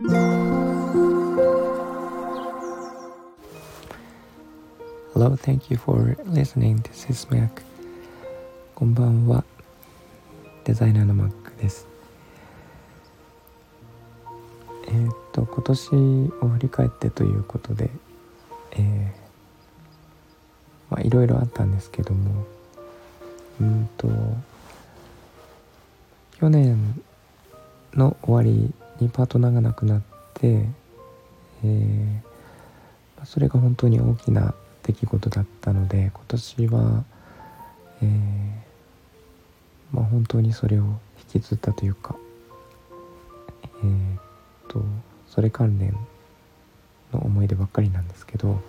Hello, thank you for listening. This is Mac. こんばんは。デザイナーの Mac です。えー、っと、今年を振り返ってということで、えー、まあいろいろあったんですけども、うんと、去年の終わりにパートナーが亡くなって、えー、それが本当に大きな出来事だったので今年は、えー、まあ、本当にそれを引きずったというか、えー、っとそれ関連の思い出ばっかりなんですけど、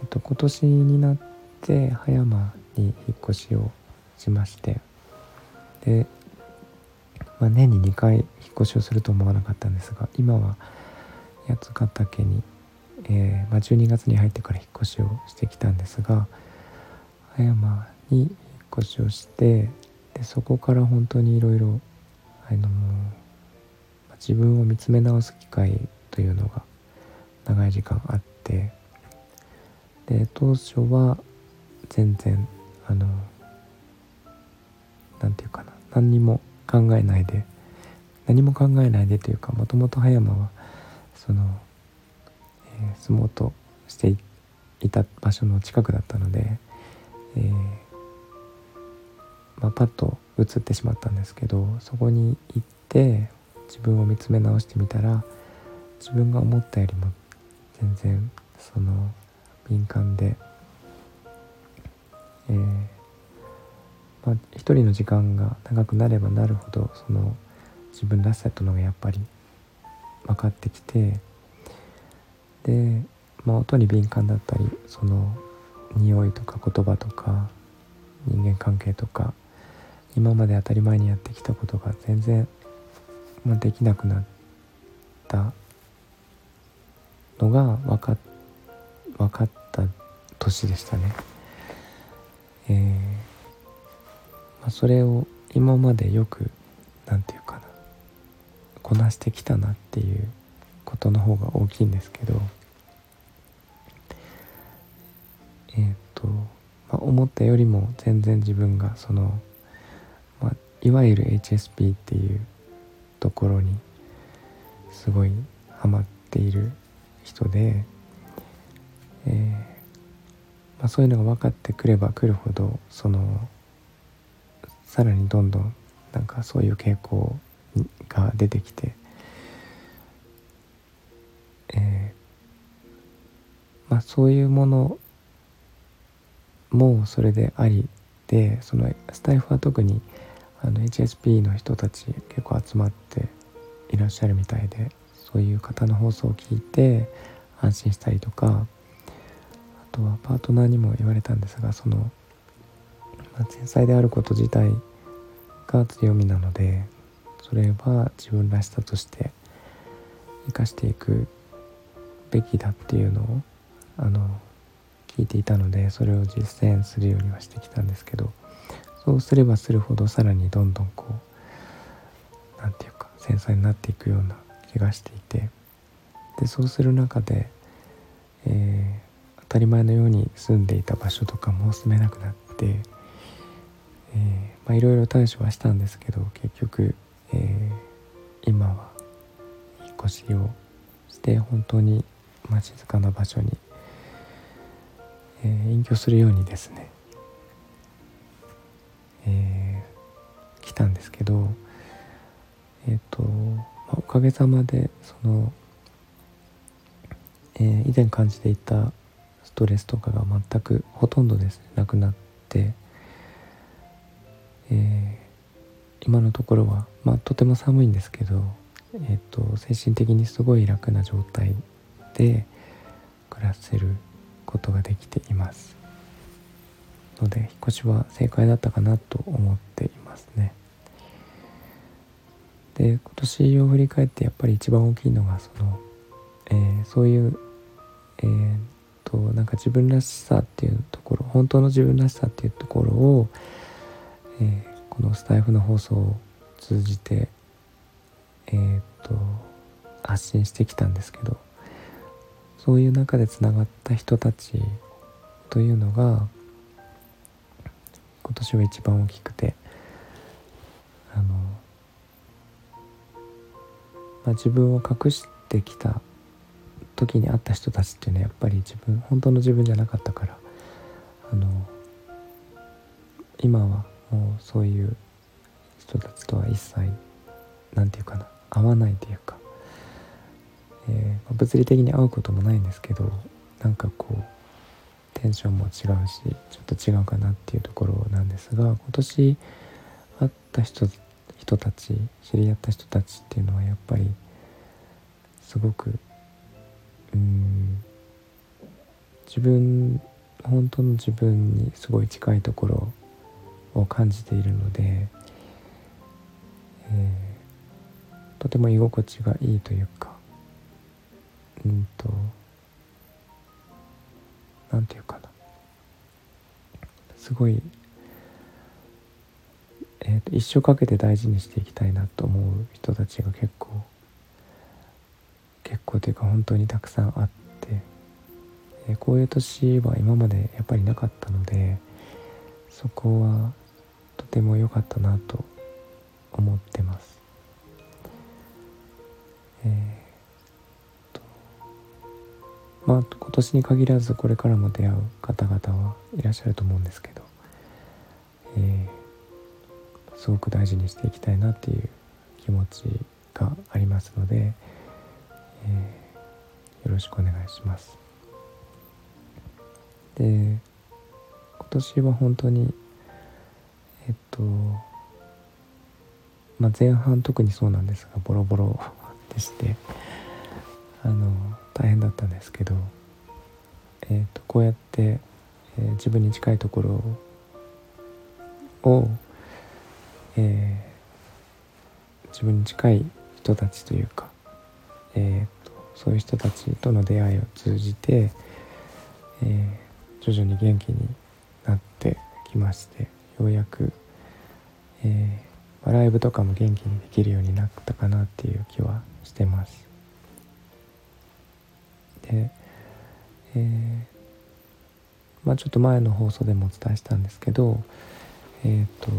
えっと、今年になって葉山に引っ越しをしましてで、まあ、年に2回引っ越しをすると思わなかったんですが今は八ヶ岳にえー、まあ、12月に入ってから引っ越しをしてきたんですが葉山に引っ越しをしてでそこから本当にいろいろ自分を見つめ直す機会というのが長い時間あってで当初は全然あの何て言うかな何にも考えないで何も考えないでというかもともと葉山はそのえ住もうとしていた場所の近くだったので、えー、まあ、パッと映ってしまったんですけどそこに行って自分を見つめ直してみたら自分が思ったよりも全然その敏感で、えー、まあ、一人の時間が長くなればなるほどその自分らしさというのがやっぱり分かってきてで、まあ、音に敏感だったりその匂いとか言葉とか人間関係とか今まで当たり前にやってきたことが全然、まあ、できなくなったのが分か分かった年でしたね。えーまあ、それを今までよく何て言うかなこなしてきたなっていうことの方が大きいんですけどえっ、ー、と、まあ、思ったよりも全然自分がその、まあ、いわゆる HSP っていうところにすごいハマっている人で、えーまあ、そういうのが分かってくればくるほどそのさらにどんどんなんかそういう傾向が出てきてまあ、そういうものもそれでありでそのスタイフは特にあの HSP の人たち結構集まっていらっしゃるみたいでそういう方の放送を聞いて安心したりとかあとはパートナーにも言われたんですがその、まあ、繊細であること自体が強みなのでそれは自分らしさとして生かしていくべきだっていうのをあの聞いていたのでそれを実践するようにはしてきたんですけどそうすればするほどさらにどんどんこう何て言うか繊細になっていくような気がしていてでそうする中で、えー、当たり前のように住んでいた場所とかも住めなくなって、えー、まあいろいろ対処はしたんですけど結局、えー、今は引っ越しをして本当に、まあ、静かな場所にえー、隠居するようにですね、えー、来たんですけどえっ、と、まあ、おかげさまでその、えー、以前感じていたストレスとかが全くほとんどです。ねなくなって、えー、今のところは、まあ、とても寒いんですけど、えーと精神的にすごい楽な状態で暮らせることができています。ので引っ越しは正解だったかなと思っていますね。で今年を振り返ってやっぱり一番大きいのがその、えー、そういうえー、となんか自分らしさっていうところ本当の自分らしさっていうところを、えー、このスタイフの放送を通じてえっ、と発信してきたんですけどそういう中でつながった人たちというのが今年は一番大きくてあの、まあ、自分を隠してきた時に会った人たちっていうのはやっぱり自分本当の自分じゃなかったからあの今はもうそういう人たちとは一切何て言うかな合わないというか、えー、物理的に会うこともないんですけどなんかこうテンションも違うしちょっと違うかなっていうところなんですが今年会った人人たち知り合った人たちっていうのはやっぱりすごくうん自分本当の自分にすごい近いところを感じているので、えー、とても居心地がいいというかうんと何て言うかな。すごい、えーと、一生かけて大事にしていきたいなと思う人たちが結構結構というか本当にたくさんあって、えー、こういう年は今までやっぱりなかったのでそこはても良かったなと思ってます。えー、とまあ今年に限らずこれからも出会う方々はいらっしゃると思うんですけど、えー、すごく大事にしていきたいなっていう気持ちがありますので、えー、よろしくお願いします。で今年は本当にとまあ、前半特にそうなんですがボロボロでしてあの大変だったんですけど、えーと、こうやって、えー、自分に近いところを、えー、自分に近い人たちというか、えーと、そういう人たちとの出会いを通じて、えー、徐々に元気になってきましてようやく、えー、ライブとかも元気にできるようになったかなっていう気はしてます。で、えー、まあ、ちょっと前の放送でもお伝えしたんですけど、えっ、ー、と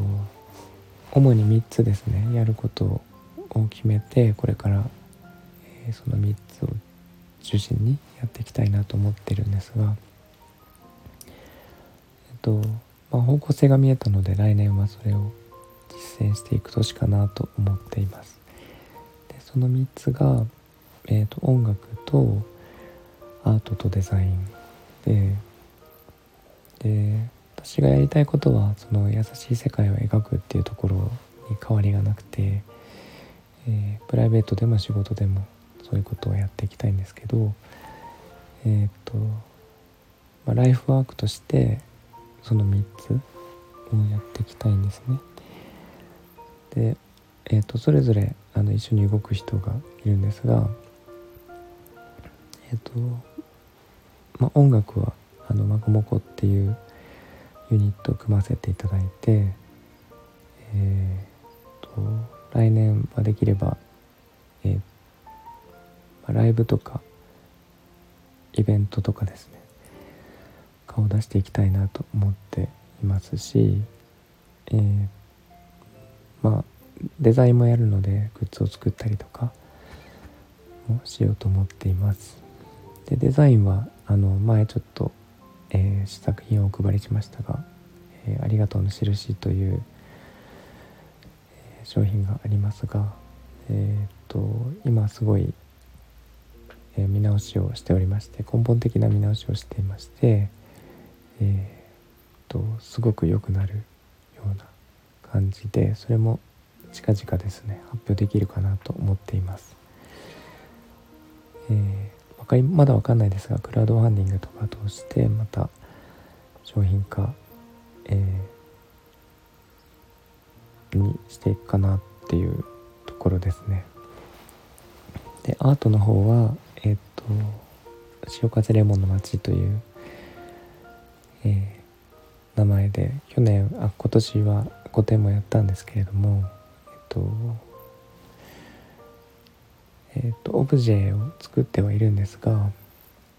主に3つですねやることを決めてこれから、えー、その3つを中心にやっていきたいなと思ってるんですが、えっ、とまあ、方向性が見えたので来年はそれを実践していく年かなと思っています。でその3つが、えーと、音楽とアートとデザインでで私がやりたいことはその優しい世界を描くっていうところに変わりがなくて、えー、プライベートでも仕事でもそういうことをやっていきたいんですけどえっ、と、まあ、ライフワークとしてその3つをやっていきたいんですね。で、えーと、それぞれあの一緒に動く人がいるんですが、えっ、ー、とまあ、音楽はあのマコモコっていうユニットを組ませていただいて、えーと、来年はできれば、えーまあ、ライブとかイベントとかですね顔を出していきたいなと思っていますし、えっー、まあデザインもやるのでグッズを作ったりとかもしようと思っています。でデザインはあの前ちょっと、えー、試作品をお配りしましたが「えー、ありがとうの印」という、えー、商品がありますがえっ、と今すごい、え見直しをしておりまして根本的な見直しをしていましてえー、とすごく良くなるような感じでそれも近々ですね発表できるかなと思っています。えー、かりまだ分かんないですがクラウドファンディングとか通してまた商品化、えー、にしていくかなっていうところですね。でアートの方はえっ、と「潮風レモンの街」というえー、名前で去年あ今年は個展もやったんですけれどもえっとえーと、オブジェを作ってはいるんですが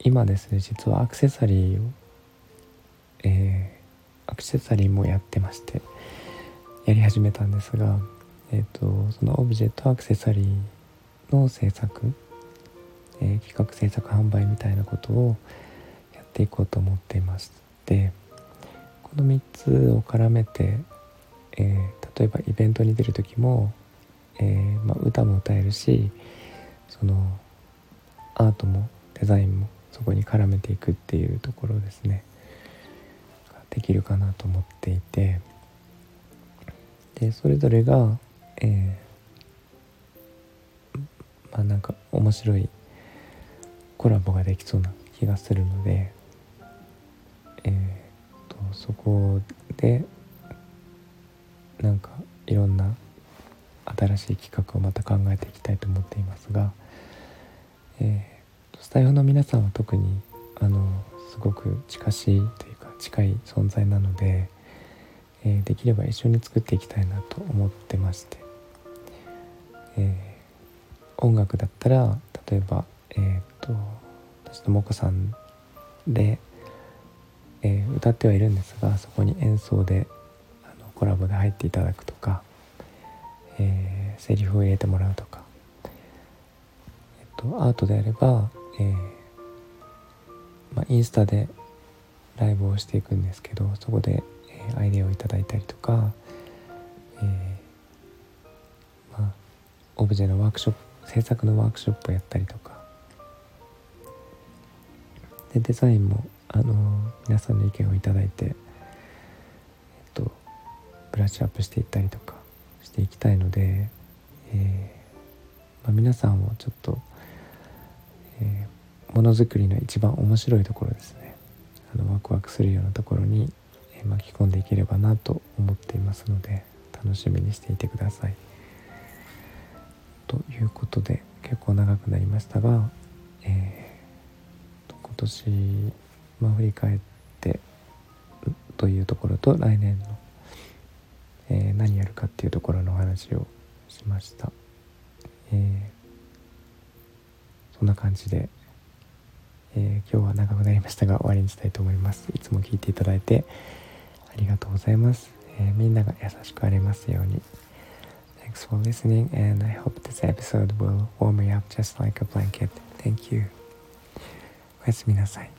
今ですね実はアクセサリーを、えー、アクセサリーもやってましてやり始めたんですが、えーと、そのオブジェとアクセサリーの制作、えー、企画制作販売みたいなことをやっていこうと思っていましてこの3つを絡めて、えー、例えばイベントに出る時も、えー、まあ、歌も歌えるしそのアートもデザインもそこに絡めていくっていうところですね。できるかなと思っていて。でそれぞれが、えー、まあなんか面白いコラボができそうな気がするので、そこでなんかいろんな新しい企画をまた考えていきたいと思っていますが、えー、スタイフの皆さんは特にあのすごく近しいというか近い存在なので、えー、できれば一緒に作っていきたいなと思ってまして、えー、音楽だったら例えば、えー、と私ともこさんで、えー、歌ってはいるんですがそこに演奏であのコラボで入っていただくとかえー、セリフを入れてもらうとか、えっと、アートであれば、えーまあ、インスタでライブをしていくんですけどそこで、えー、アイデアをいただいたりとか、えーまあ、オブジェのワークショップ制作のワークショップをやったりとかでデザインも、あの、皆さんの意見をいただいて、えっと、ブラッシュアップしていったりとかしていきたいので、えー、まあ、皆さんをちょっと、えー、ものづくりの一番面白いところですねあのワクワクするようなところに、えー、巻き込んでいければなと思っていますので楽しみにしていてください。ということで結構長くなりましたが、えー、今年、まあ、振り返ってというところと来年のえー、何やるかっていうところのお話をしました、えー、そんな感じで、えー、今日は長くなりましたが終わりにしたいと思いますいつも聞いていただいてありがとうございます、えみんなが優しくありますように Thanks for listening and I hope this episode will warm me up just like a blanket. Thank you. おやすみなさい。